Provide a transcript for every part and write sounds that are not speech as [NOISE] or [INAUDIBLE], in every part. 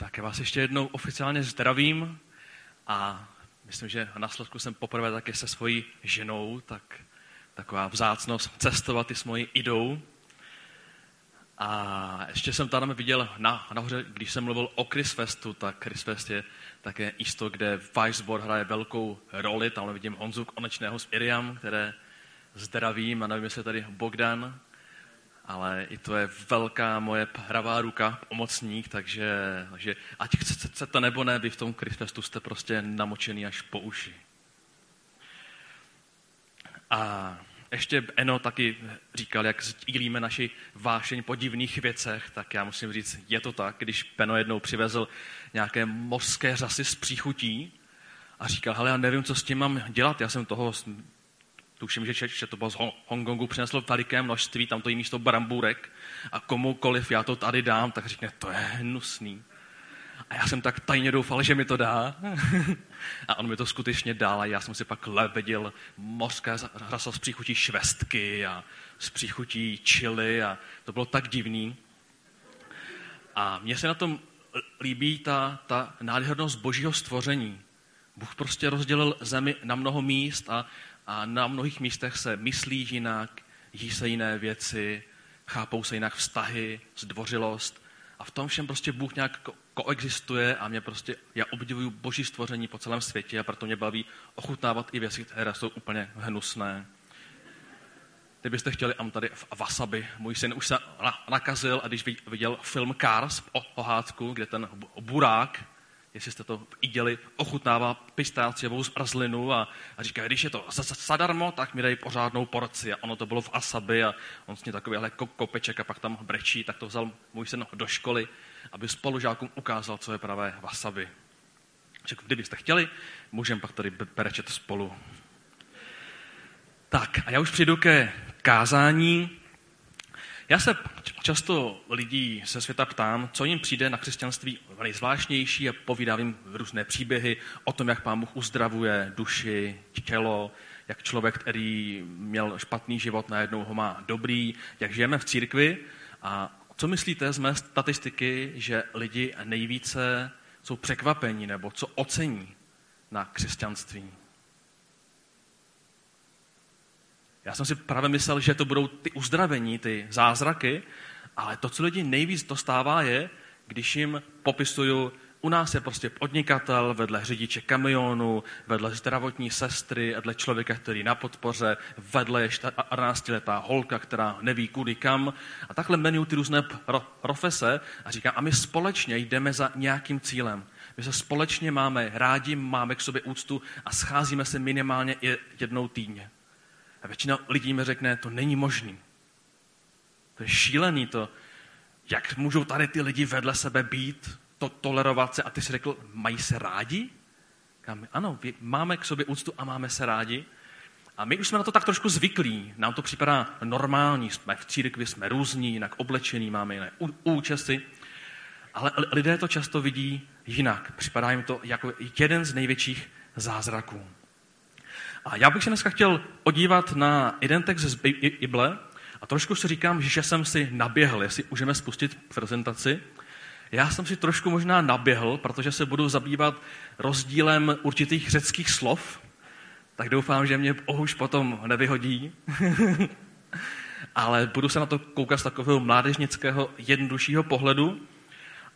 Tak já vás ještě jednou oficiálně zdravím a myslím, že na Slovku jsem poprvé taky se svojí ženou, tak taková vzácnost cestovat i s mojí idou. A ještě jsem tam viděl na, nahoře, když jsem mluvil o Chrisfestu, tak Chrisfest je také místo, kde Weisbor hraje velkou roli. Tam vidím Honzu Konečného s Iriam, které zdravím a nevím, jestli je tady Bogdan, ale i to je velká moje pravá ruka, pomocník, takže, takže ať chcete nebo ne, vy v tom Chrisfestu jste prostě namočený až po uši. A ještě Eno taky říkal, jak sdílíme naši vášeň po divných věcech, tak já musím říct, je to tak, když Peno jednou přivezl nějaké mořské řasy z příchutí a říkal, hele, já nevím, co s tím mám dělat, já jsem toho tuším, že, že to bylo z Hongkongu, přineslo veliké množství, tam to jí místo brambůrek a komukoliv já to tady dám, tak říkne, to je hnusný. A já jsem tak tajně doufal, že mi to dá. [LAUGHS] a on mi to skutečně dal a já jsem si pak levedil mořské rasa z příchutí švestky a z příchutí čili a to bylo tak divný. A mně se na tom líbí ta, ta nádhernost božího stvoření. Bůh prostě rozdělil zemi na mnoho míst a a na mnohých místech se myslí jinak, jí se jiné věci, chápou se jinak vztahy, zdvořilost. A v tom všem prostě Bůh nějak ko- koexistuje a mě prostě, já obdivuju boží stvoření po celém světě a proto mě baví ochutnávat i věci, které jsou úplně hnusné. Kdybyste chtěli, am tady v wasabi. Můj syn už se nakazil a když viděl film Cars o pohádku, kde ten burák jestli jste to viděli, ochutnává pistáciovou zmrzlinu a, a říká, když je to zadarmo, tak mi dej pořádnou porci. A ono to bylo v asabi a on s ní takovýhle kopeček a pak tam brečí, tak to vzal můj syn do školy, aby spolužákům ukázal, co je pravé wasabi. Řekl, kdybyste chtěli, můžeme pak tady berečet spolu. Tak a já už přijdu ke kázání. Já se často lidí se světa ptám, co jim přijde na křesťanství nejzvláštnější a povídám jim různé příběhy o tom, jak pán Bůh uzdravuje duši, tělo, jak člověk, který měl špatný život, najednou ho má dobrý, jak žijeme v církvi. A co myslíte z mé statistiky, že lidi nejvíce jsou překvapení nebo co ocení na křesťanství? Já jsem si právě myslel, že to budou ty uzdravení, ty zázraky, ale to, co lidi nejvíc dostává, je, když jim popisuju, u nás je prostě podnikatel vedle řidiče kamionu, vedle zdravotní sestry, vedle člověka, který na podpoře, vedle je 14-letá holka, která neví kudy kam. A takhle jmenuju ty různé profese a říkám, a my společně jdeme za nějakým cílem. My se společně máme rádi, máme k sobě úctu a scházíme se minimálně jednou týdně. A většina lidí mi řekne, to není možný. To je šílený to, jak můžou tady ty lidi vedle sebe být, to tolerovat se a ty si řekl, mají se rádi? Kam, ano, máme k sobě úctu a máme se rádi. A my už jsme na to tak trošku zvyklí. Nám to připadá normální. Jsme v církvi, jsme různí, jinak oblečení, máme jiné účesy. Ale lidé to často vidí jinak. Připadá jim to jako jeden z největších zázraků. A já bych se dneska chtěl podívat na jeden text z Bible a trošku si říkám, že jsem si naběhl, jestli můžeme spustit prezentaci. Já jsem si trošku možná naběhl, protože se budu zabývat rozdílem určitých řeckých slov, tak doufám, že mě už potom nevyhodí. [LAUGHS] Ale budu se na to koukat z takového mládežnického, jednoduššího pohledu.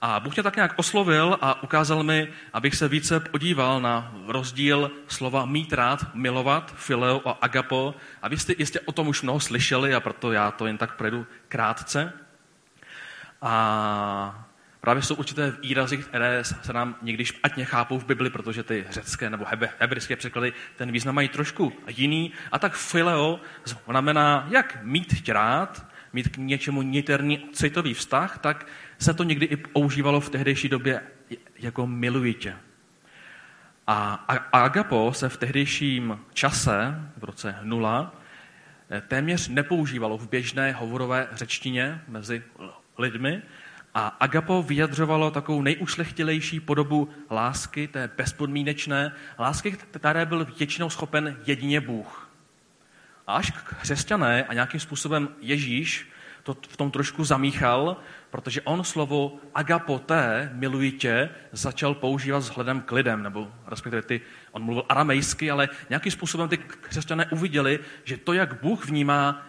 A Bůh mě tak nějak oslovil a ukázal mi, abych se více podíval na rozdíl slova mít rád, milovat, fileo a agapo. A vy jste jistě o tom už mnoho slyšeli a proto já to jen tak projdu krátce. A právě jsou určité výrazy, které se nám někdy špatně chápou v Bibli, protože ty řecké nebo hebrejské překlady ten význam mají trošku jiný. A tak fileo znamená jak mít rád, mít k něčemu niterný citový vztah, tak se to někdy i používalo v tehdejší době jako milujitě. A agapo se v tehdejším čase, v roce nula, téměř nepoužívalo v běžné hovorové řečtině mezi lidmi, a agapo vyjadřovalo takovou nejušlechtilejší podobu lásky, té bezpodmínečné lásky, které byl většinou schopen jedině Bůh. A až křesťané a nějakým způsobem Ježíš to v tom trošku zamíchal, protože on slovo agapoté, miluji tě, začal používat vzhledem k lidem, nebo respektive ty, on mluvil aramejsky, ale nějakým způsobem ty křesťané uviděli, že to, jak Bůh vnímá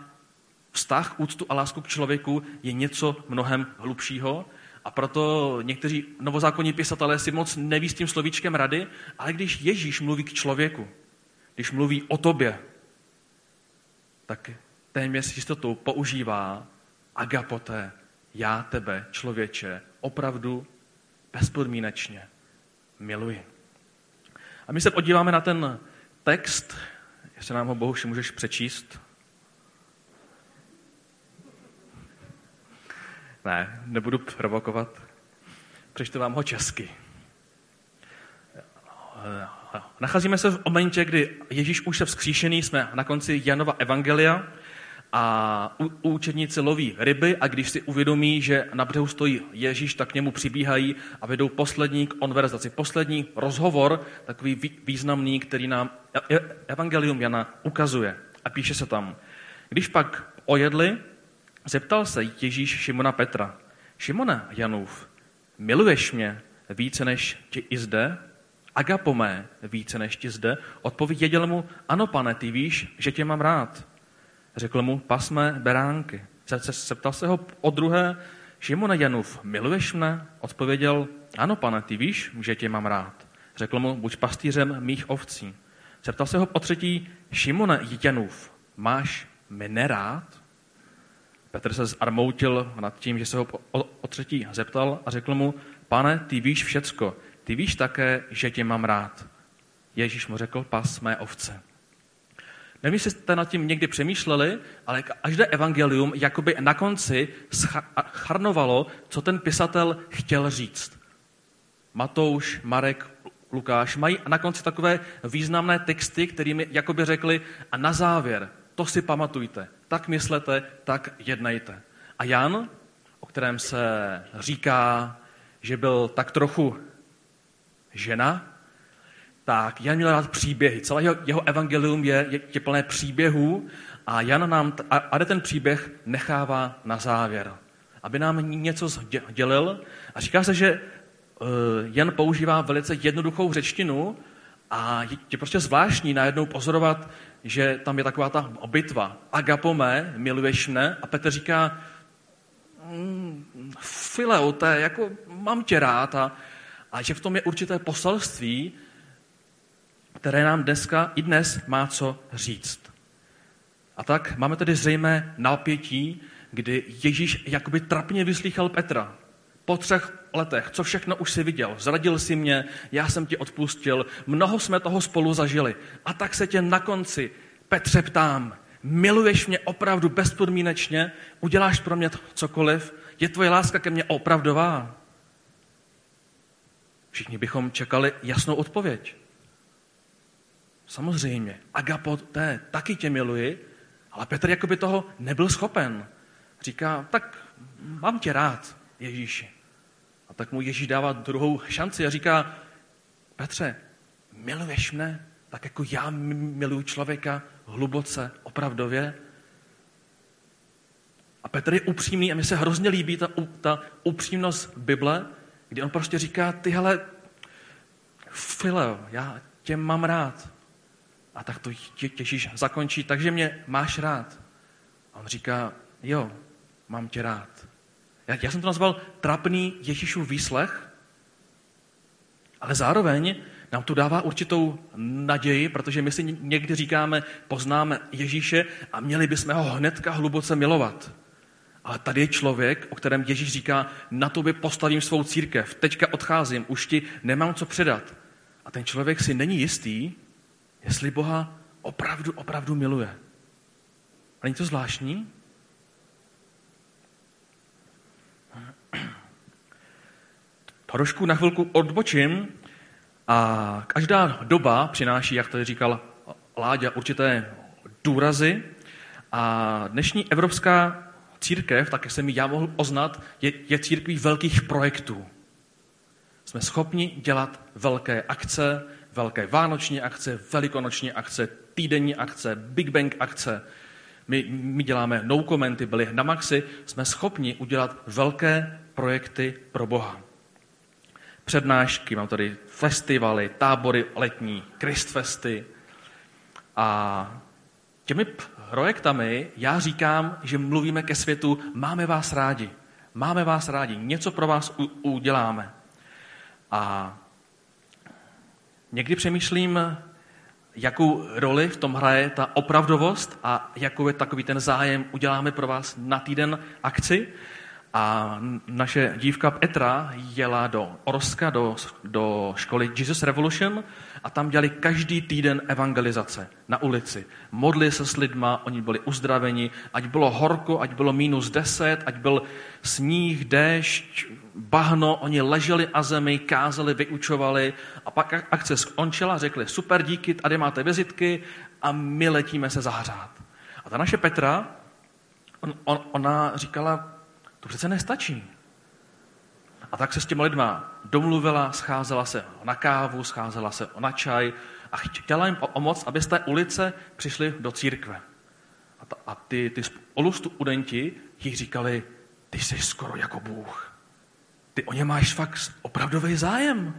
vztah, úctu a lásku k člověku, je něco mnohem hlubšího. A proto někteří novozákonní pisatelé si moc neví s tím slovíčkem rady, ale když Ježíš mluví k člověku, když mluví o tobě, tak téměř jistotou používá agapoté, já tebe, člověče, opravdu bezpodmínečně miluji. A my se podíváme na ten text, jestli nám ho Bohuši můžeš přečíst. Ne, nebudu provokovat. Přečtu vám ho česky. Nacházíme se v momentě, kdy Ježíš už se vzkříšený, jsme na konci Janova Evangelia a učedníci loví ryby a když si uvědomí, že na břehu stojí Ježíš, tak k němu přibíhají a vedou poslední konverzaci, poslední rozhovor, takový významný, který nám e- e- Evangelium Jana ukazuje. A píše se tam, když pak ojedli, zeptal se Ježíš Šimona Petra, Šimona Janův, miluješ mě více než ti i zde? Agapomé více než ti zde? Odpověděl mu, ano pane, ty víš, že tě mám rád. Řekl mu, pasme beránky. Zeptal se ho o druhé, Šimone Janův, miluješ mne? Odpověděl, ano pane, ty víš, že tě mám rád. Řekl mu, buď pastýřem mých ovcí. Zeptal se ho o třetí, Šimone Janův, máš mne rád? Petr se zarmoutil nad tím, že se ho o, třetí zeptal a řekl mu, pane, ty víš všecko, ty víš také, že tě mám rád. Ježíš mu řekl, pas mé ovce. Nevím, jestli jste nad tím někdy přemýšleli, ale každé evangelium jakoby na konci scharnovalo, co ten pisatel chtěl říct. Matouš, Marek, Lukáš mají na konci takové významné texty, kterými jakoby řekli a na závěr, to si pamatujte, tak myslete, tak jednejte. A Jan, o kterém se říká, že byl tak trochu žena, tak Jan měl rád příběhy. Celé jeho, jeho evangelium je, je, je plné příběhů a Jan nám a, a ten příběh nechává na závěr, aby nám něco dělil. A říká se, že uh, Jan používá velice jednoduchou řečtinu a je, je prostě zvláštní najednou pozorovat, že tam je taková ta bitva. Agapome, miluješ mne? A Petr říká, mm, fileote, jako mám tě rád. A, a že v tom je určité poselství, které nám dneska i dnes má co říct. A tak máme tedy zřejmé napětí, kdy Ježíš jakoby trapně vyslýchal Petra. Po třech letech, co všechno už si viděl, zradil si mě, já jsem ti odpustil, mnoho jsme toho spolu zažili. A tak se tě na konci, Petře, ptám, miluješ mě opravdu bezpodmínečně, uděláš pro mě cokoliv, je tvoje láska ke mně opravdová? Všichni bychom čekali jasnou odpověď. Samozřejmě, agapoté, taky tě miluji, ale Petr jako by toho nebyl schopen. Říká, tak mám tě rád, Ježíši. A tak mu Ježíš dává druhou šanci a říká, Petře, miluješ mne, tak jako já miluji člověka hluboce, opravdově. A Petr je upřímný a mi se hrozně líbí ta, ta upřímnost Bible, kdy on prostě říká, ty hele, Fileo, já tě mám rád. A tak to Ježíš zakončí, takže mě máš rád. A on říká, jo, mám tě rád. Já, já jsem to nazval trapný Ježíšův výslech, ale zároveň nám to dává určitou naději, protože my si někdy říkáme, poznáme Ježíše a měli bychom ho hnedka hluboce milovat. Ale tady je člověk, o kterém Ježíš říká, na tobě postavím svou církev, teďka odcházím, už ti nemám co předat. A ten člověk si není jistý, jestli Boha opravdu, opravdu miluje. A není to zvláštní? Trošku na chvilku odbočím a každá doba přináší, jak tady říkal Láďa, určité důrazy a dnešní evropská církev, tak jak jsem ji já mohl oznat, je, je církví velkých projektů. Jsme schopni dělat velké akce, velké vánoční akce, velikonoční akce, týdenní akce, Big Bang akce. My, my děláme no komenty, byli na maxi, jsme schopni udělat velké projekty pro Boha. Přednášky, mám tady festivaly, tábory letní, Christfesty. A těmi projektami já říkám, že mluvíme ke světu, máme vás rádi, máme vás rádi, něco pro vás u, uděláme. A někdy přemýšlím, jakou roli v tom hraje ta opravdovost a jakou je takový ten zájem, uděláme pro vás na týden akci. A naše dívka Petra jela do Orska, do, do školy Jesus Revolution a tam dělali každý týden evangelizace na ulici. Modli se s lidma, oni byli uzdraveni, ať bylo horko, ať bylo minus deset, ať byl sníh, déšť, bahno, oni leželi a zemi, kázali, vyučovali a pak akce skončila, řekli super díky, tady máte vizitky a my letíme se zahřát. A ta naše Petra, on, on, ona říkala, to přece nestačí. A tak se s těmi lidma domluvila, scházela se na kávu, scházela se na čaj a chtěla jim pomoct, aby z té ulice přišli do církve. A, ta, a ty, ty spolustudenti jí říkali, ty jsi skoro jako Bůh. Ty o ně máš fakt opravdový zájem.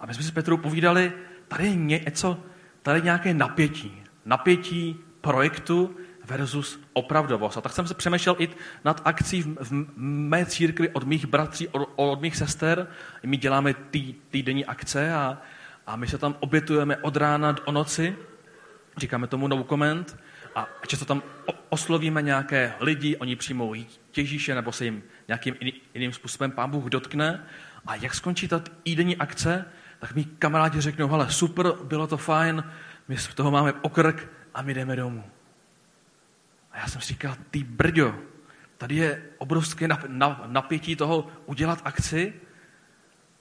A my jsme si Petru povídali, tady je něco, tady je nějaké napětí. Napětí projektu, versus opravdovost. A tak jsem se přemýšlel i nad akcí v, v mé církvi od mých bratří, od, od mých sester. My děláme tý, týdenní akce a, a my se tam obětujeme od rána do noci. Říkáme tomu no comment. A často tam oslovíme nějaké lidi, oni přijmou těžíše nebo se jim nějakým jiným způsobem pán Bůh dotkne. A jak skončí ta týdenní akce, tak mi kamarádi řeknou, hele, super, bylo to fajn, my z toho máme okrk a my jdeme domů. A já jsem si říkal, ty brďo, tady je obrovské napětí toho udělat akci,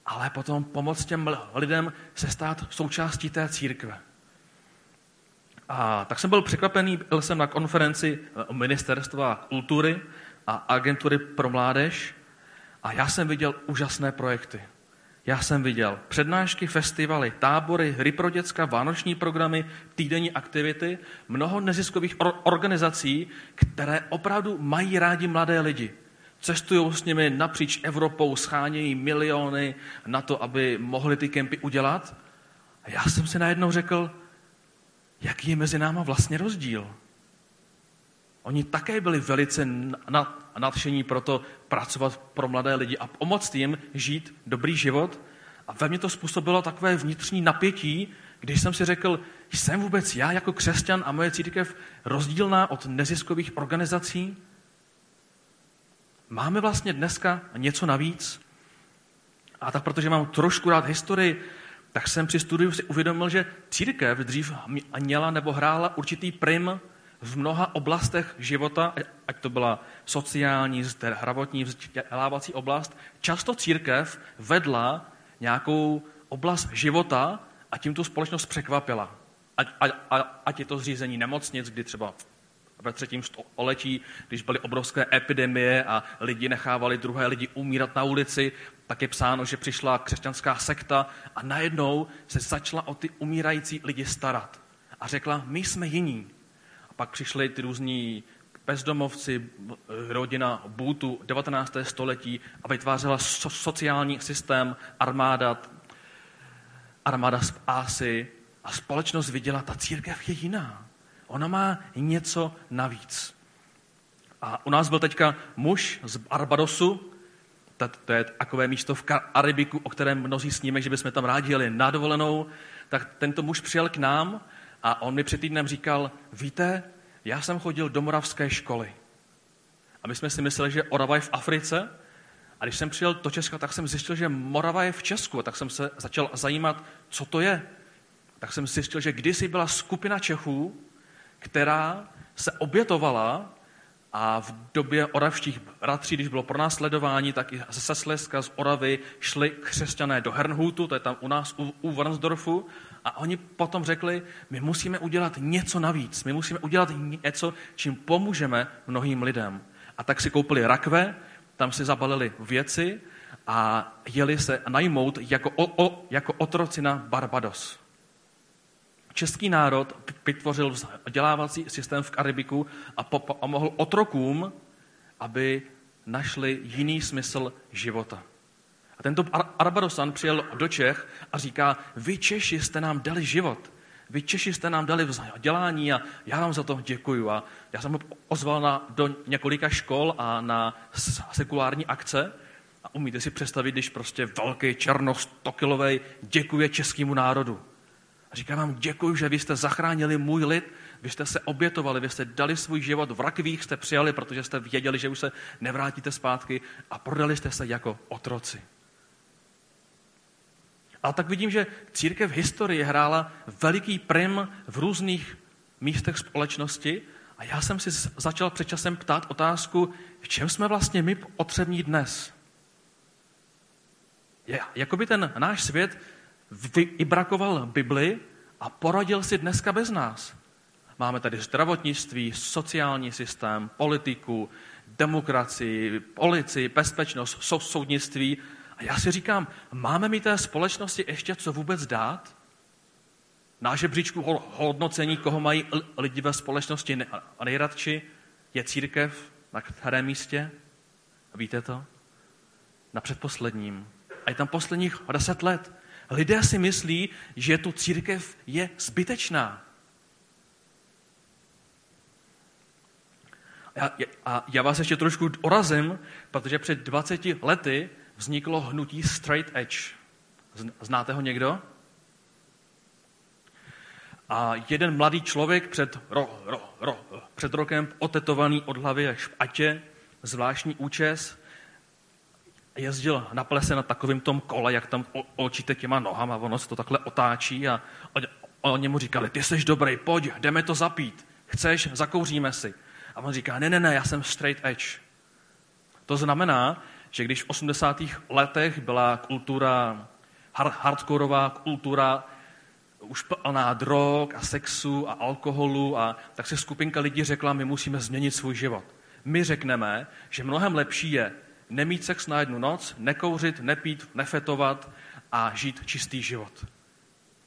ale potom pomoct těm lidem se stát součástí té církve. A tak jsem byl překvapený, byl jsem na konferenci ministerstva kultury a agentury pro mládež a já jsem viděl úžasné projekty. Já jsem viděl přednášky, festivaly, tábory, hry pro děcka, vánoční programy, týdenní aktivity, mnoho neziskových or- organizací, které opravdu mají rádi mladé lidi. Cestují s nimi napříč Evropou, schánějí miliony na to, aby mohli ty kempy udělat. A já jsem si najednou řekl, jaký je mezi náma vlastně rozdíl. Oni také byli velice nadšení pro to pracovat pro mladé lidi a pomoct jim žít dobrý život. A ve mně to způsobilo takové vnitřní napětí, když jsem si řekl, jsem vůbec já jako křesťan a moje církev rozdílná od neziskových organizací? Máme vlastně dneska něco navíc? A tak protože mám trošku rád historii, tak jsem při studiu si uvědomil, že církev dřív měla nebo hrála určitý prim v mnoha oblastech života, ať to byla sociální, zdravotní, vzdělávací oblast, často církev vedla nějakou oblast života a tím tu společnost překvapila. Ať, ať, ať je to zřízení nemocnic, kdy třeba ve třetím století, když byly obrovské epidemie a lidi nechávali druhé lidi umírat na ulici, tak je psáno, že přišla křesťanská sekta a najednou se začala o ty umírající lidi starat. A řekla, my jsme jiní. Pak přišli ty různí bezdomovci, rodina Bůtu 19. století a vytvářela so, sociální systém, armáda, armáda z Ásy a společnost viděla, ta církev je jiná. Ona má něco navíc. A u nás byl teďka muž z Barbadosu, to, to je takové místo v Karibiku, o kterém mnozí sníme, že bychom tam rádi jeli na dovolenou, tak tento muž přijel k nám a on mi před týdnem říkal, víte, já jsem chodil do moravské školy. A my jsme si mysleli, že Orava je v Africe. A když jsem přijel do Česka, tak jsem zjistil, že Morava je v Česku. A tak jsem se začal zajímat, co to je. Tak jsem zjistil, že kdysi byla skupina Čechů, která se obětovala a v době oravštích bratří, když bylo pronásledování, tak i ze Slezska, z Oravy šli křesťané do Hernhutu, to je tam u nás u, u Varnsdorfu, a oni potom řekli, my musíme udělat něco navíc, my musíme udělat něco, čím pomůžeme mnohým lidem. A tak si koupili rakve, tam si zabalili věci a jeli se najmout jako, o, o, jako otroci na Barbados. český národ vytvořil vzdělávací systém v Karibiku a pomohl otrokům, aby našli jiný smysl života. A tento Arbadosan přijel do Čech a říká, vy Češi jste nám dali život. Vy Češi jste nám dali vzdělání a já vám za to děkuju. A já jsem ozval na, do několika škol a na sekulární akce. A umíte si představit, když prostě velký černostokilový děkuje českému národu. A říkám vám, děkuji, že vy jste zachránili můj lid, vy jste se obětovali, vy jste dali svůj život, v rakvích jste přijali, protože jste věděli, že už se nevrátíte zpátky a prodali jste se jako otroci. A tak vidím, že církev v historii hrála veliký prim v různých místech společnosti a já jsem si začal před časem ptát otázku, v čem jsme vlastně my potřební dnes. Jakoby ten náš svět vybrakoval Bibli a poradil si dneska bez nás. Máme tady zdravotnictví, sociální systém, politiku, demokracii, policii, bezpečnost, soudnictví. A já si říkám, máme mi té společnosti ještě co vůbec dát? Na žebříčku hodnocení, koho mají lidi ve společnosti nejradši, je církev na kterém místě? Víte to? Na předposledním. A je tam posledních deset let. Lidé si myslí, že tu církev je zbytečná. A, a já vás ještě trošku orazím, protože před 20 lety vzniklo hnutí Straight Edge. Znáte ho někdo? A jeden mladý člověk před, ro, ro, ro, před rokem otetovaný od hlavy až v atě, zvláštní účes, jezdil na plese na takovým tom kole, jak tam očíte těma nohama, ono se to takhle otáčí a oni mu říkali, ty jsi dobrý, pojď, jdeme to zapít. Chceš, zakouříme si. A on říká, ne, ne, ne, já jsem straight edge. To znamená, že když v 80. letech byla kultura, hardkorová kultura, už plná drog a sexu a alkoholu, a tak se skupinka lidí řekla, my musíme změnit svůj život. My řekneme, že mnohem lepší je nemít sex na jednu noc, nekouřit, nepít, nefetovat a žít čistý život.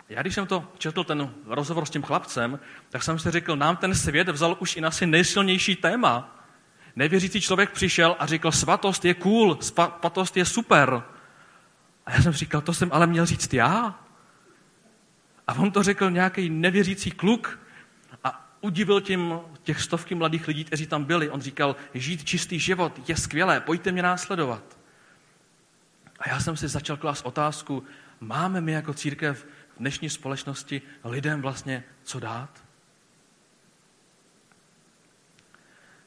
Já když jsem to četl, ten rozhovor s tím chlapcem, tak jsem si řekl, nám ten svět vzal už i na si nejsilnější téma. Nevěřící člověk přišel a řekl, svatost je cool, svatost je super. A já jsem říkal, to jsem ale měl říct já. A on to řekl nějaký nevěřící kluk a udivil tím těch stovky mladých lidí, kteří tam byli. On říkal, žít čistý život je skvělé, pojďte mě následovat. A já jsem si začal klást otázku, máme my jako církev v dnešní společnosti lidem vlastně co dát?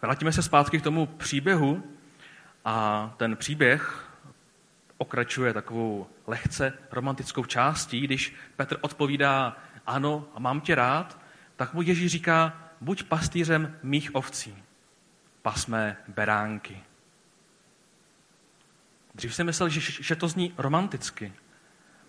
Vrátíme se zpátky k tomu příběhu a ten příběh okračuje takovou lehce romantickou částí, když Petr odpovídá, ano, a mám tě rád, tak mu Ježíš říká, buď pastýřem mých ovcí, pasmé beránky. Dřív jsem myslel, že, že to zní romanticky,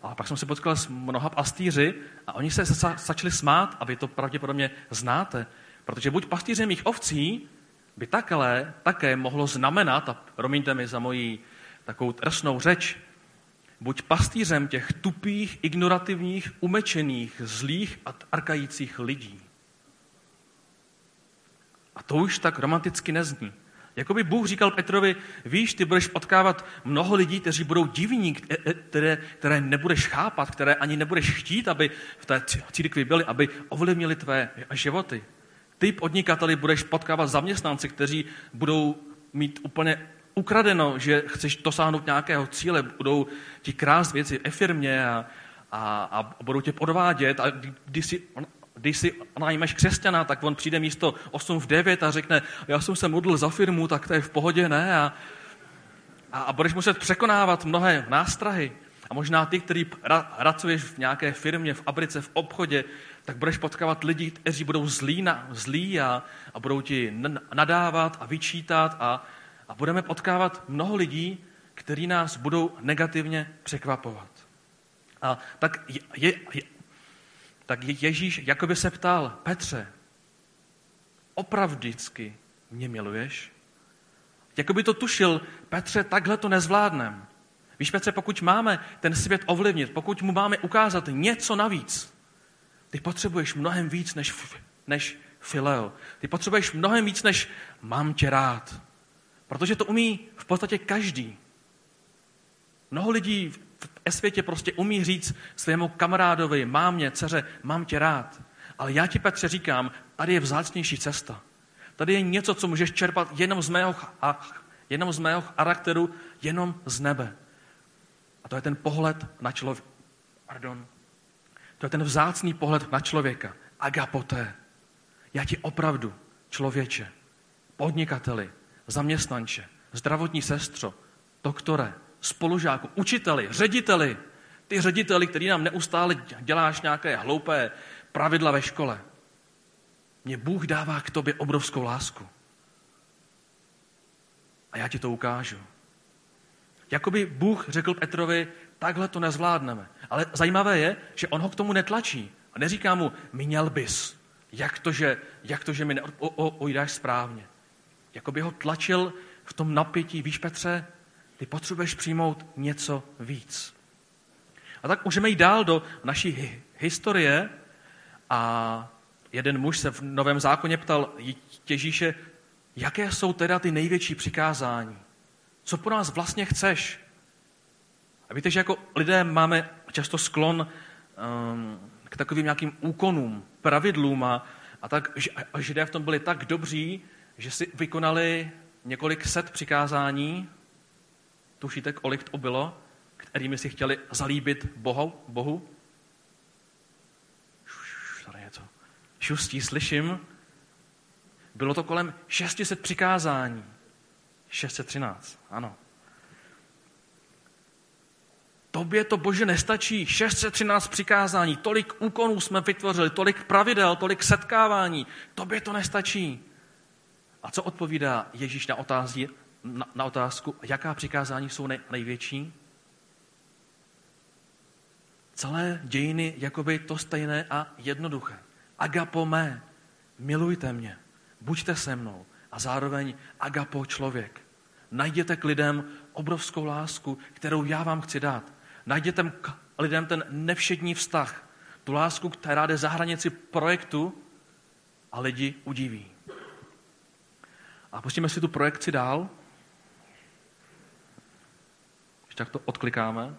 a pak jsem se potkal s mnoha pastýři a oni se začali smát a vy to pravděpodobně znáte. Protože buď pastýřem mých ovcí by takhle také mohlo znamenat, a promiňte mi za moji takovou trsnou řeč, buď pastýřem těch tupých, ignorativních, umečených, zlých a arkajících lidí. A to už tak romanticky nezní. Jakoby Bůh říkal Petrovi, víš, ty budeš potkávat mnoho lidí, kteří budou divní, které, které nebudeš chápat, které ani nebudeš chtít, aby v té církvi byli, aby ovlivnili tvé životy. Ty podnikateli budeš potkávat zaměstnanci, kteří budou mít úplně ukradeno, že chceš dosáhnout nějakého cíle, budou ti krást věci ve firmě a, a, a budou tě podvádět a když si když si najmeš křesťana, tak on přijde místo 8 v 9 a řekne, já jsem se modlil za firmu, tak to je v pohodě, ne? A, a, a budeš muset překonávat mnohé nástrahy. A možná ty, který pracuješ v nějaké firmě, v abrice, v obchodě, tak budeš potkávat lidi, kteří budou zlí, na, zlí a, a budou ti nadávat a vyčítat a, a budeme potkávat mnoho lidí, kteří nás budou negativně překvapovat. A tak je, je, tak Ježíš jakoby se ptal, Petře, opravdicky mě miluješ? Jakoby to tušil, Petře, takhle to nezvládnem. Víš, Petře, pokud máme ten svět ovlivnit, pokud mu máme ukázat něco navíc, Ty potřebuješ mnohem víc než, než fileo. Ty potřebuješ mnohem víc než mám tě rád. Protože to umí v podstatě každý. Mnoho lidí v světě prostě umí říct svému kamarádovi, mámě, dceře, mám tě rád. Ale já ti, Petře, říkám, tady je vzácnější cesta. Tady je něco, co můžeš čerpat jenom z mého, jenom z mého charakteru, jenom z nebe. A to je ten pohled na člověka. Pardon. To je ten vzácný pohled na člověka. Agapoté. Já ti opravdu, člověče, podnikateli, zaměstnanče, zdravotní sestro, doktore, spolužáku, učiteli, řediteli, ty řediteli, který nám neustále děláš nějaké hloupé pravidla ve škole. Mě Bůh dává k tobě obrovskou lásku. A já ti to ukážu. Jakoby Bůh řekl Petrovi, takhle to nezvládneme. Ale zajímavé je, že on ho k tomu netlačí. A neříká mu, měl bys. Jak to, že, jak to, že mi neojdáš správně. Jakoby ho tlačil v tom napětí. Víš, Petře, ty potřebuješ přijmout něco víc. A tak můžeme jít dál do naší historie a jeden muž se v Novém zákoně ptal Ježíše, jaké jsou teda ty největší přikázání? Co po nás vlastně chceš? A víte, že jako lidé máme často sklon um, k takovým nějakým úkonům, pravidlům a, a tak a židé v tom byli tak dobří, že si vykonali několik set přikázání, tušíte, kolik to bylo, kterými si chtěli zalíbit Bohu? Bohu? Šustí, slyším. Bylo to kolem 600 přikázání. 613, ano. Tobě to, Bože, nestačí. 613 přikázání, tolik úkonů jsme vytvořili, tolik pravidel, tolik setkávání. Tobě to nestačí. A co odpovídá Ježíš na, otází, na, na otázku, jaká přikázání jsou nej, největší? Celé dějiny jakoby to stejné a jednoduché. Agapo mé, milujte mě, buďte se mnou a zároveň agapo člověk. Najděte k lidem obrovskou lásku, kterou já vám chci dát. Najděte lidem ten nevšední vztah, tu lásku, která jde za hranici projektu a lidi udiví. A pustíme si tu projekci dál. Když tak to odklikáme.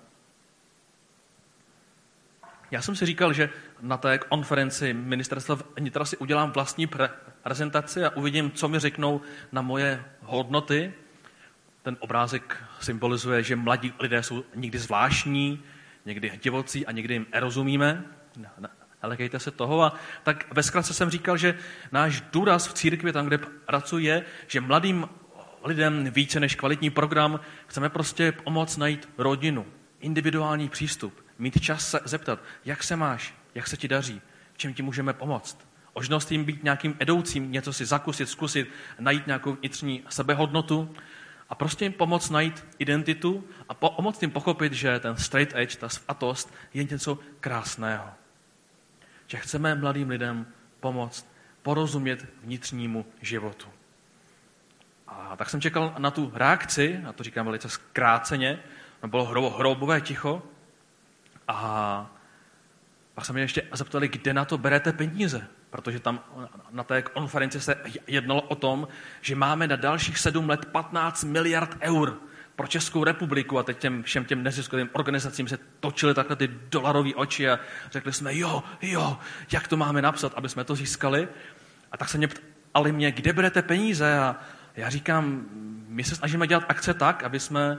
Já jsem si říkal, že na té konferenci ministerstva vnitra si udělám vlastní prezentaci a uvidím, co mi řeknou na moje hodnoty. Ten obrázek symbolizuje, že mladí lidé jsou někdy zvláštní, někdy divocí a někdy jim erozumíme. Lekejte se toho. A tak ve zkratce jsem říkal, že náš důraz v církvi, tam, kde pracuji, je, že mladým lidem více než kvalitní program chceme prostě pomoct najít rodinu, individuální přístup, mít čas se zeptat, jak se máš, jak se ti daří, v čem ti můžeme pomoct. Možnost jim být nějakým edoucím, něco si zakusit, zkusit, najít nějakou vnitřní sebehodnotu a prostě jim pomoct najít identitu a pomoct jim pochopit, že ten straight edge, ta svatost je něco krásného. Že chceme mladým lidem pomoct porozumět vnitřnímu životu. A tak jsem čekal na tu reakci, a to říkám velice zkráceně, bylo hrobové ticho, a pak se mě ještě zeptali, kde na to berete peníze, protože tam na té konferenci se jednalo o tom, že máme na dalších sedm let 15 miliard eur pro Českou republiku a teď těm, všem těm neziskovým organizacím se točily takhle ty dolarové oči a řekli jsme, jo, jo, jak to máme napsat, aby jsme to získali. A tak se mě ptali mě, kde berete peníze a já říkám, my se snažíme dělat akce tak, aby jsme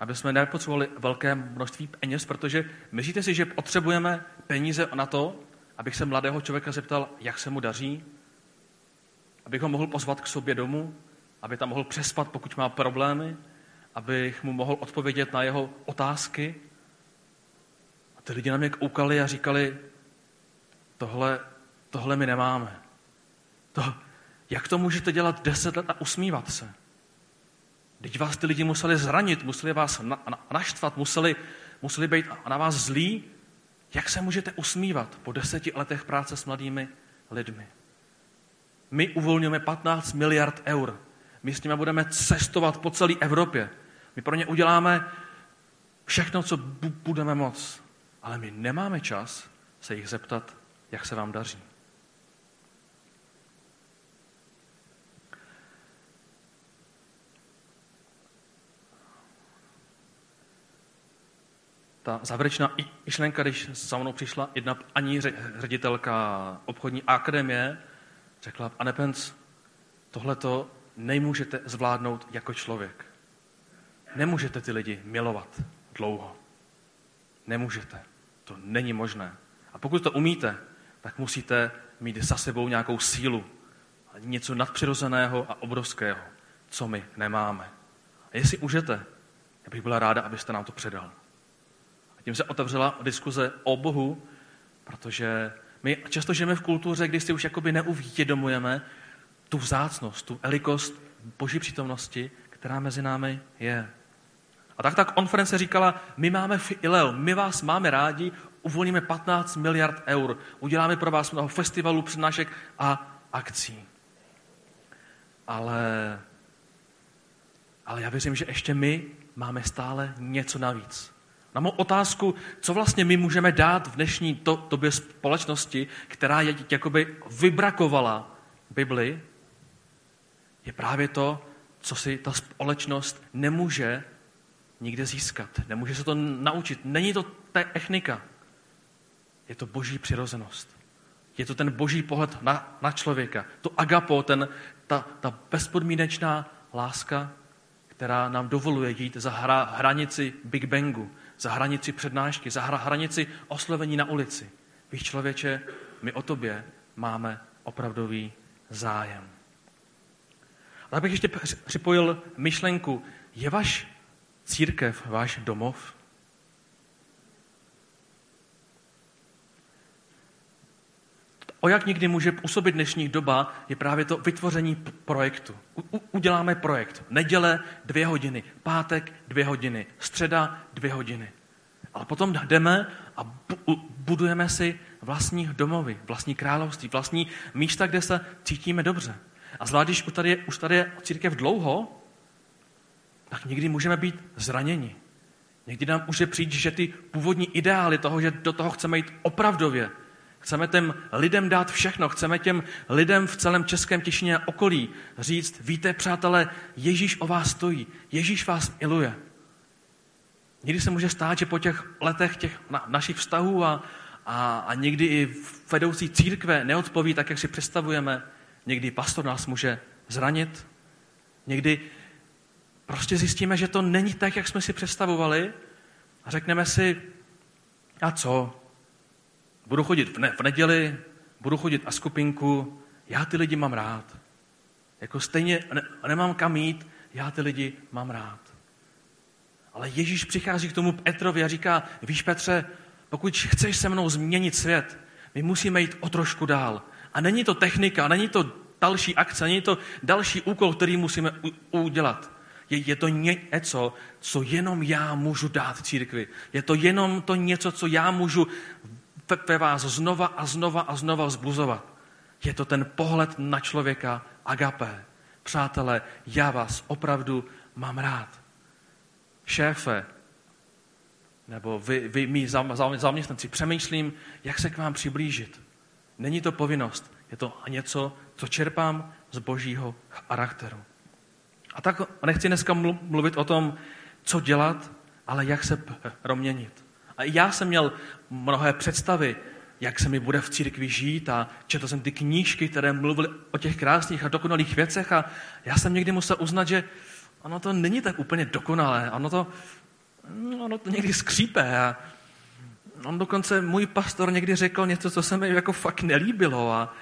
aby jsme nepotřebovali velké množství peněz, protože myslíte si, že potřebujeme peníze na to, abych se mladého člověka zeptal, jak se mu daří, abych ho mohl pozvat k sobě domů, aby tam mohl přespat, pokud má problémy, abych mu mohl odpovědět na jeho otázky. A ty lidi na mě koukali a říkali, tohle, tohle my nemáme. To, jak to můžete dělat deset let a usmívat se? Teď vás ty lidi museli zranit, museli vás na, na, naštvat, museli, museli být na vás zlí. Jak se můžete usmívat po deseti letech práce s mladými lidmi? My uvolňujeme 15 miliard eur. My s nimi budeme cestovat po celé Evropě. My pro ně uděláme všechno, co budeme moc. Ale my nemáme čas se jich zeptat, jak se vám daří. Ta závěrečná myšlenka, když za mnou přišla jedna paní ředitelka obchodní akademie, řekla, pane Pence, tohleto nemůžete zvládnout jako člověk. Nemůžete ty lidi milovat dlouho. Nemůžete. To není možné. A pokud to umíte, tak musíte mít za sebou nějakou sílu. Něco nadpřirozeného a obrovského, co my nemáme. A jestli můžete, já bych byla ráda, abyste nám to předal. Tím se otevřela diskuze o Bohu, protože my často žijeme v kultuře, kdy si už jakoby neuvědomujeme tu vzácnost, tu velikost boží přítomnosti, která mezi námi je. A tak ta konference říkala, my máme Ileo, my vás máme rádi, uvolníme 15 miliard eur, uděláme pro vás mnoho festivalů, přednášek a akcí. Ale, ale já věřím, že ještě my máme stále něco navíc. Na mou otázku, co vlastně my můžeme dát v dnešní to, době společnosti, která je jakoby vybrakovala Bibli, je právě to, co si ta společnost nemůže nikde získat. Nemůže se to naučit. Není to technika. Je to boží přirozenost. Je to ten boží pohled na, na člověka. To agapo, ten, ta, ta bezpodmínečná láska, která nám dovoluje jít za hra, hranici Big Bangu, za hranici přednášky, za hranici oslovení na ulici. Víš, člověče, my o tobě máme opravdový zájem. Ale bych ještě připojil myšlenku, je váš církev váš domov? O jak nikdy může působit dnešní doba, je právě to vytvoření projektu. U, uděláme projekt. Neděle dvě hodiny, pátek dvě hodiny, středa dvě hodiny. Ale potom jdeme a bu- budujeme si vlastní domovy, vlastní království, vlastní místa, kde se cítíme dobře. A zvlášť, když už tady je, už tady je církev dlouho, tak někdy můžeme být zraněni. Někdy nám může přijít, že ty původní ideály toho, že do toho chceme jít opravdově, chceme těm lidem dát všechno, chceme těm lidem v celém českém Těšině a okolí říct, víte, přátelé, Ježíš o vás stojí, Ježíš vás miluje. Někdy se může stát, že po těch letech těch na, našich vztahů a, a, a někdy i vedoucí církve neodpoví tak, jak si představujeme. Někdy pastor nás může zranit. Někdy prostě zjistíme, že to není tak, jak jsme si představovali a řekneme si, a co? Budu chodit v, ne, v neděli, budu chodit a skupinku, já ty lidi mám rád. Jako stejně ne, nemám kam jít, já ty lidi mám rád. Ale Ježíš přichází k tomu Petrovi a říká, víš Petře, pokud chceš se mnou změnit svět, my musíme jít o trošku dál. A není to technika, není to další akce, není to další úkol, který musíme udělat. Je, je to něco, co jenom já můžu dát církvi. Je to jenom to něco, co já můžu ve, vás znova a znova a znova vzbuzovat. Je to ten pohled na člověka agapé. Přátelé, já vás opravdu mám rád. Šéfe, nebo vy, vy mý zaměstnanci, přemýšlím, jak se k vám přiblížit. Není to povinnost, je to něco, co čerpám z božího charakteru. A tak nechci dneska mluvit o tom, co dělat, ale jak se [LAUGHS] proměnit. A já jsem měl mnohé představy, jak se mi bude v církvi žít a četl jsem ty knížky, které mluvily o těch krásných a dokonalých věcech a já jsem někdy musel uznat, že ono to není tak úplně dokonalé, ono to, ono to někdy skřípe a on dokonce, můj pastor někdy řekl něco, co se mi jako fakt nelíbilo a,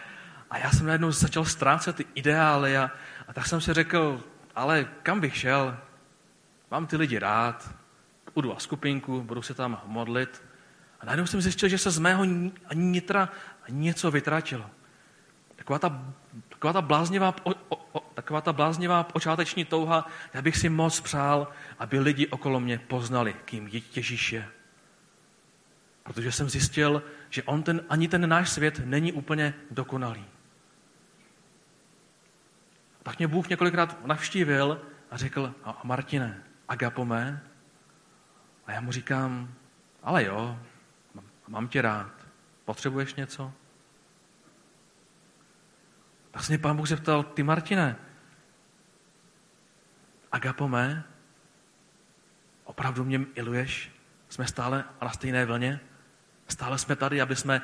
a já jsem najednou začal ztrácet ty ideály a, a tak jsem si řekl, ale kam bych šel? Mám ty lidi rád, budu a skupinku, budu se tam modlit. Najednou jsem zjistil, že se z mého nitra něco vytratilo. Taková ta, taková ta, bláznivá, o, o, taková ta bláznivá počáteční touha, já bych si moc přál, aby lidi okolo mě poznali, kým Ježíš je. Protože jsem zjistil, že on ten, ani ten náš svět není úplně dokonalý. Tak mě Bůh několikrát navštívil a řekl, a Martine, agapome? A já mu říkám, ale jo, mám tě rád. Potřebuješ něco? Mě pán Bůh zeptal, ty Martine, Agapome, opravdu mě miluješ? Jsme stále na stejné vlně? Stále jsme tady, aby jsme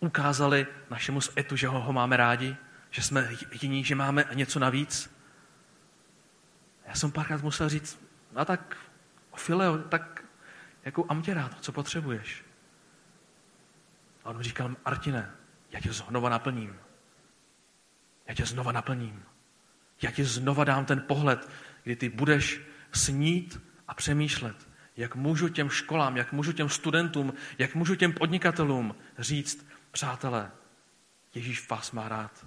ukázali našemu světu, že ho, ho máme rádi? Že jsme jediní, že máme něco navíc? Já jsem párkrát musel říct, a tak, Fileo, tak jakou mám tě rád, co potřebuješ? A on mi říkal, Artine, já tě znova naplním. Já tě znova naplním. Já ti znova dám ten pohled, kdy ty budeš snít a přemýšlet, jak můžu těm školám, jak můžu těm studentům, jak můžu těm podnikatelům říct, přátelé, Ježíš vás má rád.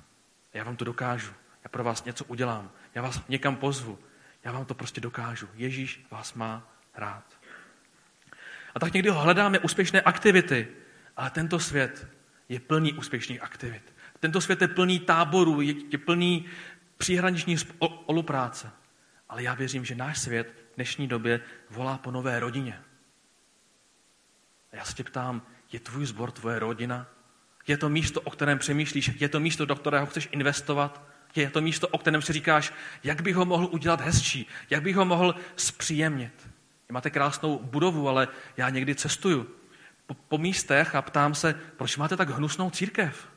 Já vám to dokážu. Já pro vás něco udělám. Já vás někam pozvu. Já vám to prostě dokážu. Ježíš vás má rád. A tak někdy hledáme úspěšné aktivity, ale tento svět je plný úspěšných aktivit. Tento svět je plný táborů, je plný příhraniční spolupráce. Ale já věřím, že náš svět v dnešní době volá po nové rodině. A já se tě ptám, je tvůj zbor tvoje rodina? Je to místo, o kterém přemýšlíš? Je to místo, do kterého chceš investovat? Je to místo, o kterém si říkáš, jak bych ho mohl udělat hezčí? Jak bych ho mohl zpříjemnit? Máte krásnou budovu, ale já někdy cestuju po, po místech a ptám se, proč máte tak hnusnou církev?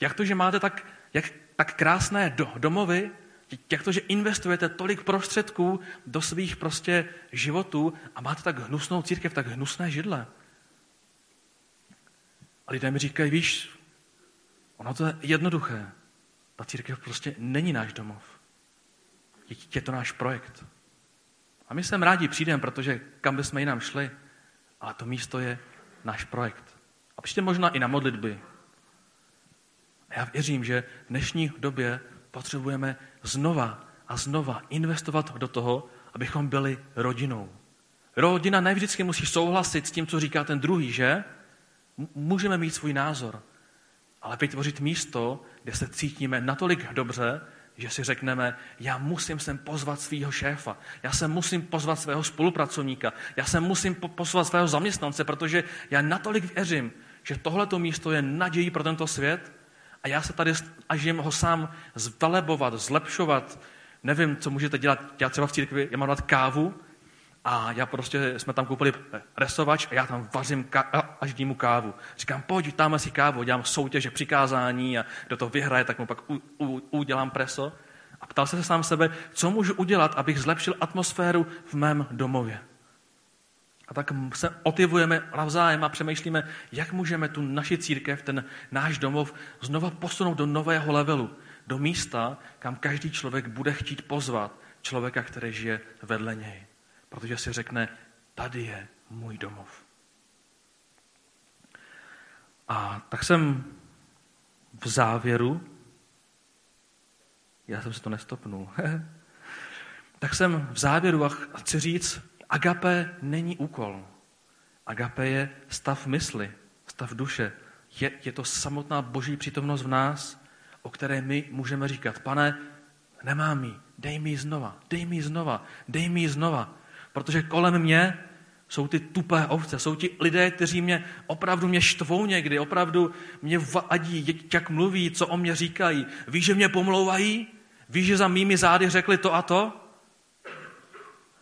Jak to, že máte tak, jak, tak krásné do, domovy, jak to, že investujete tolik prostředků do svých prostě životů a máte tak hnusnou církev, tak hnusné židle. A lidé mi říkají, víš, ono to je jednoduché. Ta církev prostě není náš domov. Je to náš projekt. A my sem rádi přijdeme, protože kam bychom jinam šli, ale to místo je náš projekt. A přijďte možná i na modlitby. A já věřím, že v dnešní době potřebujeme znova a znova investovat do toho, abychom byli rodinou. Rodina nevždycky musí souhlasit s tím, co říká ten druhý, že? Můžeme mít svůj názor, ale vytvořit místo, kde se cítíme natolik dobře, že si řekneme, já musím sem pozvat svého šéfa, já se musím pozvat svého spolupracovníka, já se musím pozvat svého zaměstnance, protože já natolik věřím, že tohleto místo je nadějí pro tento svět a já se tady snažím ho sám zvelebovat, zlepšovat. Nevím, co můžete dělat. Já třeba v církvi, já mám dát kávu a já prostě, jsme tam koupili resovač a já tam vařím ká- až mu kávu. Říkám, pojď, dáme si kávu, dělám soutěže, přikázání a kdo to vyhraje, tak mu pak u, u, udělám preso. A ptal se sám sebe, co můžu udělat, abych zlepšil atmosféru v mém domově. A tak se otivujeme navzájem a přemýšlíme, jak můžeme tu naši církev, ten náš domov znova posunout do nového levelu, do místa, kam každý člověk bude chtít pozvat člověka, který žije vedle něj. Protože si řekne, tady je můj domov. A tak jsem v závěru, já jsem se to nestopnul, [LAUGHS] tak jsem v závěru a chci říct, Agape není úkol. Agape je stav mysli, stav duše. Je, je to samotná boží přítomnost v nás, o které my můžeme říkat, pane, nemám jí, dej mi ji znova, dej mi ji znova, dej mi ji znova. Protože kolem mě jsou ty tupé ovce, jsou ti lidé, kteří mě opravdu mě štvou někdy, opravdu mě vadí, jak mluví, co o mě říkají. Víš, že mě pomlouvají? Víš, že za mými zády řekli to a to?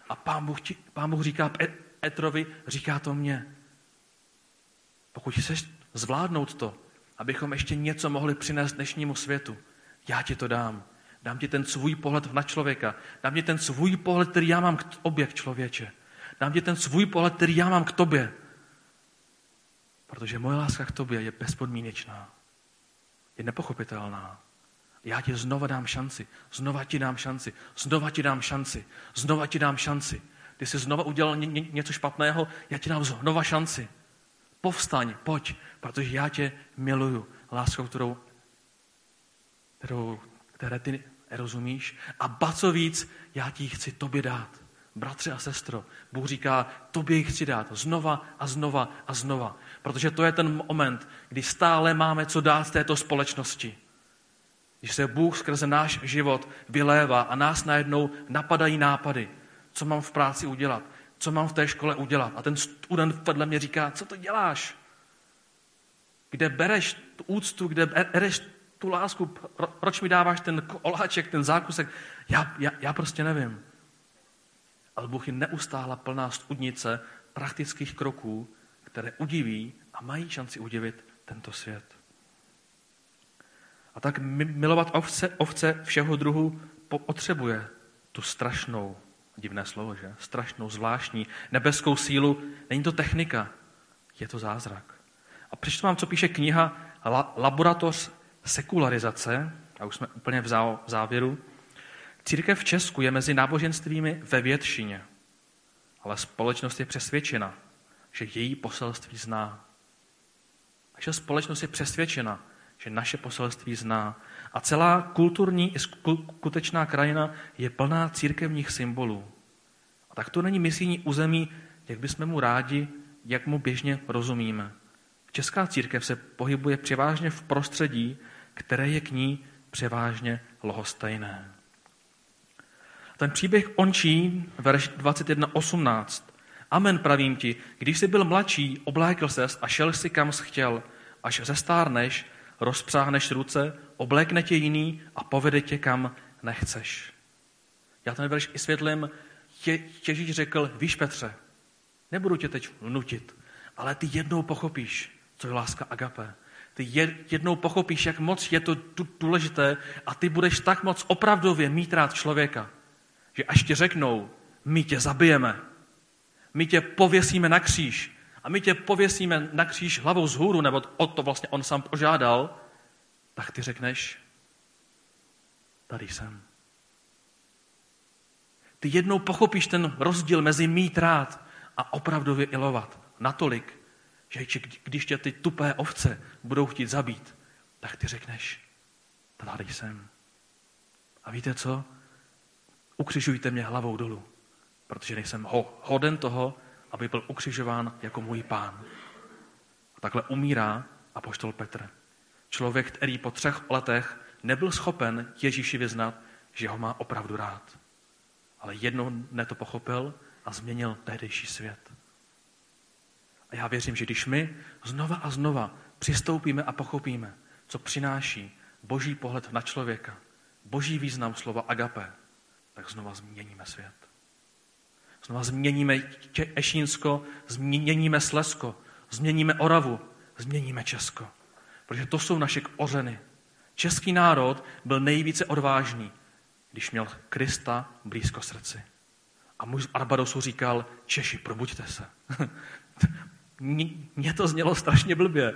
A pán Bůh, pán Bůh říká Petrovi, říká to mně. Pokud chceš zvládnout to, abychom ještě něco mohli přinést dnešnímu světu, já ti to dám. Dám ti ten svůj pohled na člověka. Dám ti ten svůj pohled, který já mám k obě, člověče. Dám ti ten svůj pohled, který já mám k tobě. Protože moje láska k tobě je bezpodmínečná. Je nepochopitelná. Já ti znova dám šanci, znova ti dám šanci, znova ti dám šanci, znova ti dám šanci. Ty jsi znova udělal ně, ně, něco špatného, já ti dám znova šanci. Povstaň, pojď, protože já tě miluju láskou, kterou, kterou, které ty rozumíš. A ba co víc, já ti chci tobě dát. Bratře a sestro, Bůh říká, tobě ji chci dát znova a znova a znova. Protože to je ten moment, kdy stále máme co dát této společnosti. Když se Bůh skrze náš život vylévá a nás najednou napadají nápady, co mám v práci udělat, co mám v té škole udělat. A ten student vedle mě říká, co to děláš? Kde bereš tu úctu, kde bereš tu lásku, pro, proč mi dáváš ten oláček, ten zákusek, já, já, já prostě nevím. Ale Bůh je neustála plná studnice praktických kroků, které udiví a mají šanci udivit tento svět. A tak milovat ovce, ovce všeho druhu potřebuje tu strašnou, divné slovo, že? Strašnou, zvláštní, nebeskou sílu. Není to technika, je to zázrak. A přečtu vám, co píše kniha Laboratoř sekularizace, a už jsme úplně v závěru. Církev v Česku je mezi náboženstvími ve většině, ale společnost je přesvědčena, že její poselství zná. Takže společnost je přesvědčena, že naše poselství zná. A celá kulturní i skutečná krajina je plná církevních symbolů. A tak to není misijní území, jak bychom mu rádi, jak mu běžně rozumíme. Česká církev se pohybuje převážně v prostředí, které je k ní převážně lohostejné. Ten příběh končí verš 21.18. Amen pravím ti, když jsi byl mladší, oblékl ses a šel si kam jsi chtěl. Až zestárneš, rozpřáhneš ruce, oblékne tě jiný a povede tě kam nechceš. Já ten verš vysvětlím. Ježíš řekl, víš Petře, nebudu tě teď nutit, ale ty jednou pochopíš, co je láska agape. Ty jednou pochopíš, jak moc je to důležité a ty budeš tak moc opravdově mít rád člověka, že až ti řeknou, my tě zabijeme, my tě pověsíme na kříž a my tě pověsíme na kříž hlavou z hůru, nebo o to vlastně on sám požádal, tak ty řekneš, tady jsem. Ty jednou pochopíš ten rozdíl mezi mít rád a opravdově ilovat. Natolik, že když tě ty tupé ovce budou chtít zabít, tak ty řekneš, tady jsem. A víte co? Ukřižujte mě hlavou dolů, protože nejsem ho, hoden toho, aby byl ukřižován jako můj pán. A takhle umírá apoštol Petr. Člověk, který po třech letech nebyl schopen Ježíši vyznat, že ho má opravdu rád. Ale jednou ne to pochopil a změnil tehdejší svět. A já věřím, že když my znova a znova přistoupíme a pochopíme, co přináší boží pohled na člověka, boží význam slova agape, tak znova změníme svět. Znova změníme Ešínsko, změníme Slesko, změníme Oravu, změníme Česko. Protože to jsou naše kořeny. Český národ byl nejvíce odvážný, když měl Krista blízko srdci. A muž z Arbadosu říkal, Češi, probuďte se. [LAUGHS] Mně to znělo strašně blbě.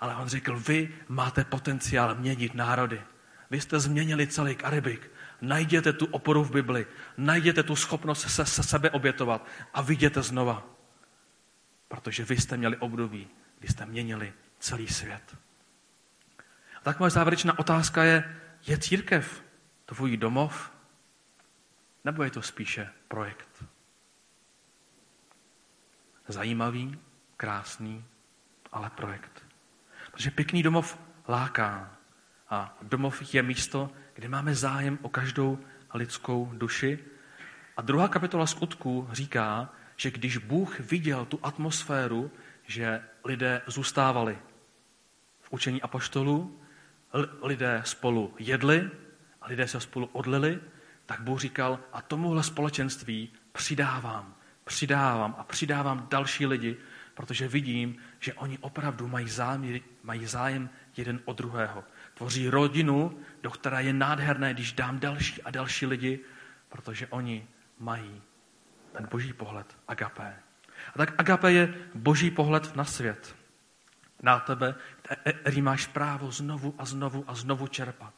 Ale on řekl, vy máte potenciál měnit národy. Vy jste změnili celý Karibik. Najděte tu oporu v Bibli. Najděte tu schopnost se, se sebe obětovat a viděte znova. Protože vy jste měli období, kdy jste měnili celý svět. A tak moje závěrečná otázka je, je církev tvůj domov? Nebo je to spíše projekt? Zajímavý, krásný, ale projekt. Protože pěkný domov láká. A domov je místo, kde máme zájem o každou lidskou duši. A druhá kapitola skutků říká, že když Bůh viděl tu atmosféru, že lidé zůstávali v učení apoštolů, lidé spolu jedli a lidé se spolu odlili, tak Bůh říkal, a tomuhle společenství přidávám, přidávám a přidávám další lidi, protože vidím, že oni opravdu mají, zájem, mají zájem jeden od druhého. Tvoří rodinu, do které je nádherné, když dám další a další lidi, protože oni mají ten boží pohled agapé. A tak agapé je boží pohled na svět. Na tebe, který máš právo znovu a znovu a znovu čerpat.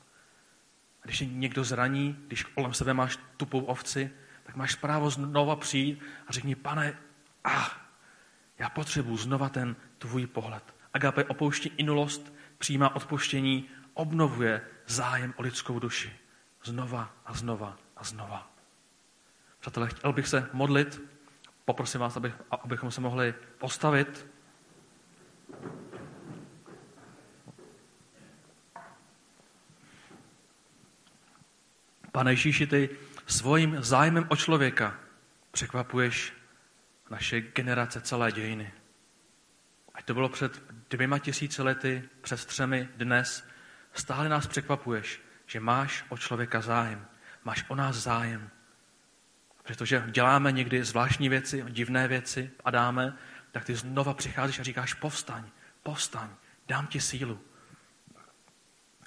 A když někdo zraní, když kolem sebe máš tupou ovci, tak máš právo znova přijít a řekni, pane, ah, já potřebuji znova ten tvůj pohled. Agape opouští inulost, přijímá odpuštění, obnovuje zájem o lidskou duši. Znova a znova a znova. Přátelé, chtěl bych se modlit. Poprosím vás, abych, abychom se mohli postavit. Pane Ježíši, ty svým zájmem o člověka překvapuješ naše generace, celé dějiny. Ať to bylo před dvěma tisíci lety, před třemi dnes, Stále nás překvapuješ, že máš o člověka zájem. Máš o nás zájem. Protože děláme někdy zvláštní věci, divné věci a dáme, tak ty znova přicházíš a říkáš, povstaň, povstaň, dám ti sílu.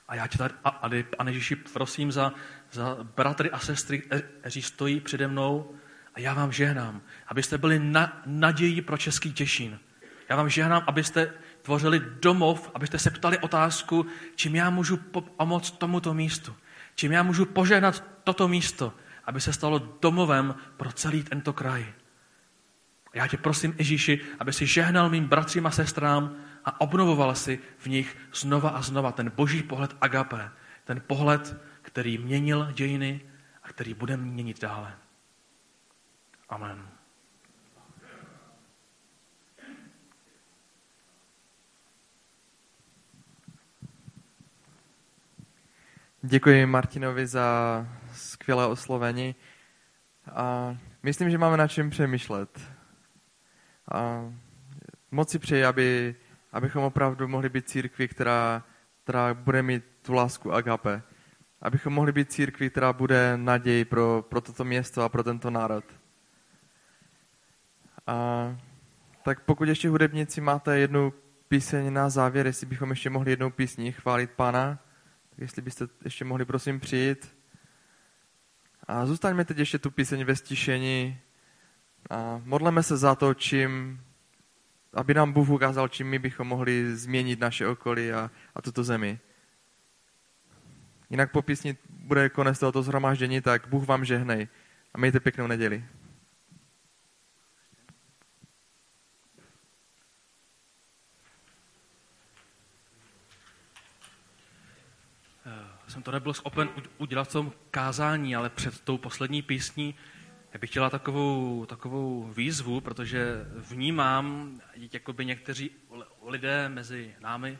A já tě tady, a, a, a Ježíši, prosím za, za bratry a sestry, kteří stojí přede mnou a já vám žehnám, abyste byli na, nadějí pro Český Těšín. Já vám žehnám, abyste tvořili domov, abyste se ptali otázku, čím já můžu pomoct tomuto místu. Čím já můžu požehnat toto místo, aby se stalo domovem pro celý tento kraj. Já tě prosím, Ježíši, aby si žehnal mým bratřím a sestrám a obnovoval si v nich znova a znova ten boží pohled agape, ten pohled, který měnil dějiny a který bude měnit dále. Amen. Děkuji Martinovi za skvělé oslovení. A myslím, že máme na čem přemýšlet. A moc si přeji, aby, abychom opravdu mohli být církví, která, která bude mít tu lásku agape. Abychom mohli být církví, která bude naději pro, pro toto město a pro tento národ. A, tak pokud ještě hudebníci máte jednu píseň na závěr, jestli bychom ještě mohli jednou písní chválit Pána, tak jestli byste ještě mohli prosím přijít. A zůstaňme teď ještě tu píseň ve stišení a modleme se za to, čím, aby nám Bůh ukázal, čím my bychom mohli změnit naše okolí a, a tuto zemi. Jinak po písni bude konec tohoto zhromáždění, tak Bůh vám žehnej a mějte pěknou neděli. Jsem to nebyl schopen udělat v tom kázání, ale před tou poslední písní já bych chtěla takovou, takovou výzvu, protože vnímám, jako by někteří lidé mezi námi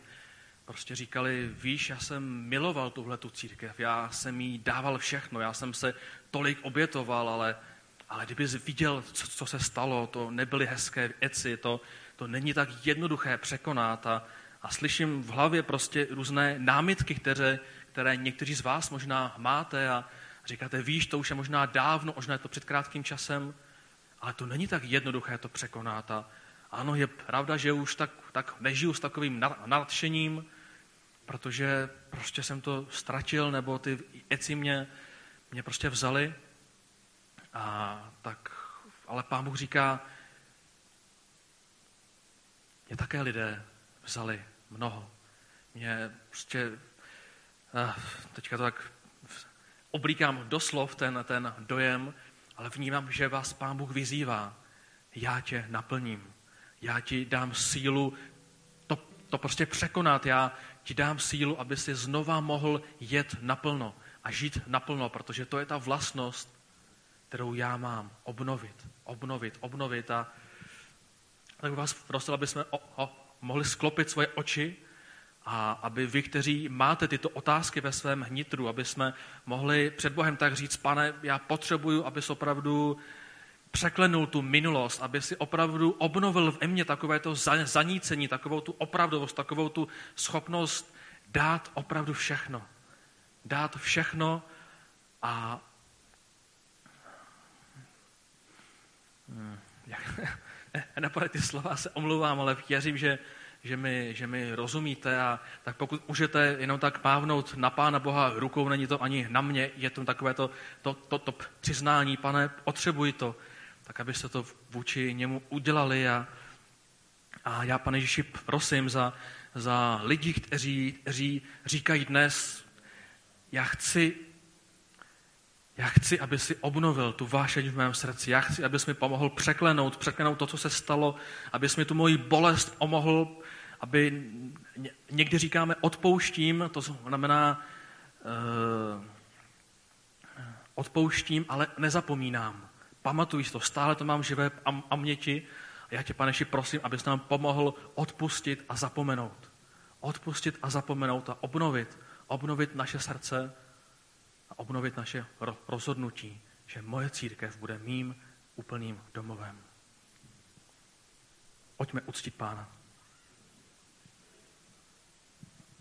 prostě říkali, víš, já jsem miloval tuhle tu církev, já jsem jí dával všechno, já jsem se tolik obětoval, ale, ale kdyby viděl, co, co se stalo, to nebyly hezké věci, to, to není tak jednoduché překonat a, a slyším v hlavě prostě různé námitky, které, které někteří z vás možná máte a říkáte, víš, to už je možná dávno, možná je to před krátkým časem, ale to není tak jednoduché to překonat. A ano, je pravda, že už tak, tak nežiju s takovým nadšením, protože prostě jsem to ztratil, nebo ty eci mě, mě prostě vzali. A tak, ale pán Bůh říká, mě také lidé vzali mnoho. Mě prostě teďka to tak oblíkám doslov ten, ten dojem, ale vnímám, že vás Pán Bůh vyzývá. Já tě naplním. Já ti dám sílu to, to prostě překonat. Já ti dám sílu, aby si znova mohl jet naplno a žít naplno, protože to je ta vlastnost, kterou já mám. Obnovit, obnovit, obnovit. A tak bych vás prosil, aby jsme o, o, mohli sklopit svoje oči a aby vy, kteří máte tyto otázky ve svém hnitru, aby jsme mohli před Bohem tak říct, pane, já potřebuju, aby se opravdu překlenul tu minulost, aby si opravdu obnovil v mně takové to zanícení, takovou tu opravdovost, takovou tu schopnost dát opravdu všechno. Dát všechno a hmm, [LAUGHS] jak, [LAUGHS] ty slova se omluvám, ale věřím, že že mi, že mi rozumíte a tak pokud můžete jenom tak pávnout na Pána Boha rukou, není to ani na mě, je to takové to, to, to, to přiznání, pane, potřebuji to, tak abyste to vůči němu udělali a, a já, pane Ježíši, prosím za, za lidi, kteří, kteří říkají dnes, já chci, já chci, aby si obnovil tu vášeň v mém srdci. Já chci, aby mi pomohl překlenout, překlenout to, co se stalo, aby mi tu moji bolest pomohl aby někdy říkáme odpouštím, to znamená uh, odpouštím, ale nezapomínám. Pamatuj to, stále to mám živé a, a měti. A já tě, paneši, prosím, abys nám pomohl odpustit a zapomenout. Odpustit a zapomenout a obnovit. Obnovit naše srdce a obnovit naše rozhodnutí, že moje církev bude mým úplným domovem. Pojďme uctit Pána.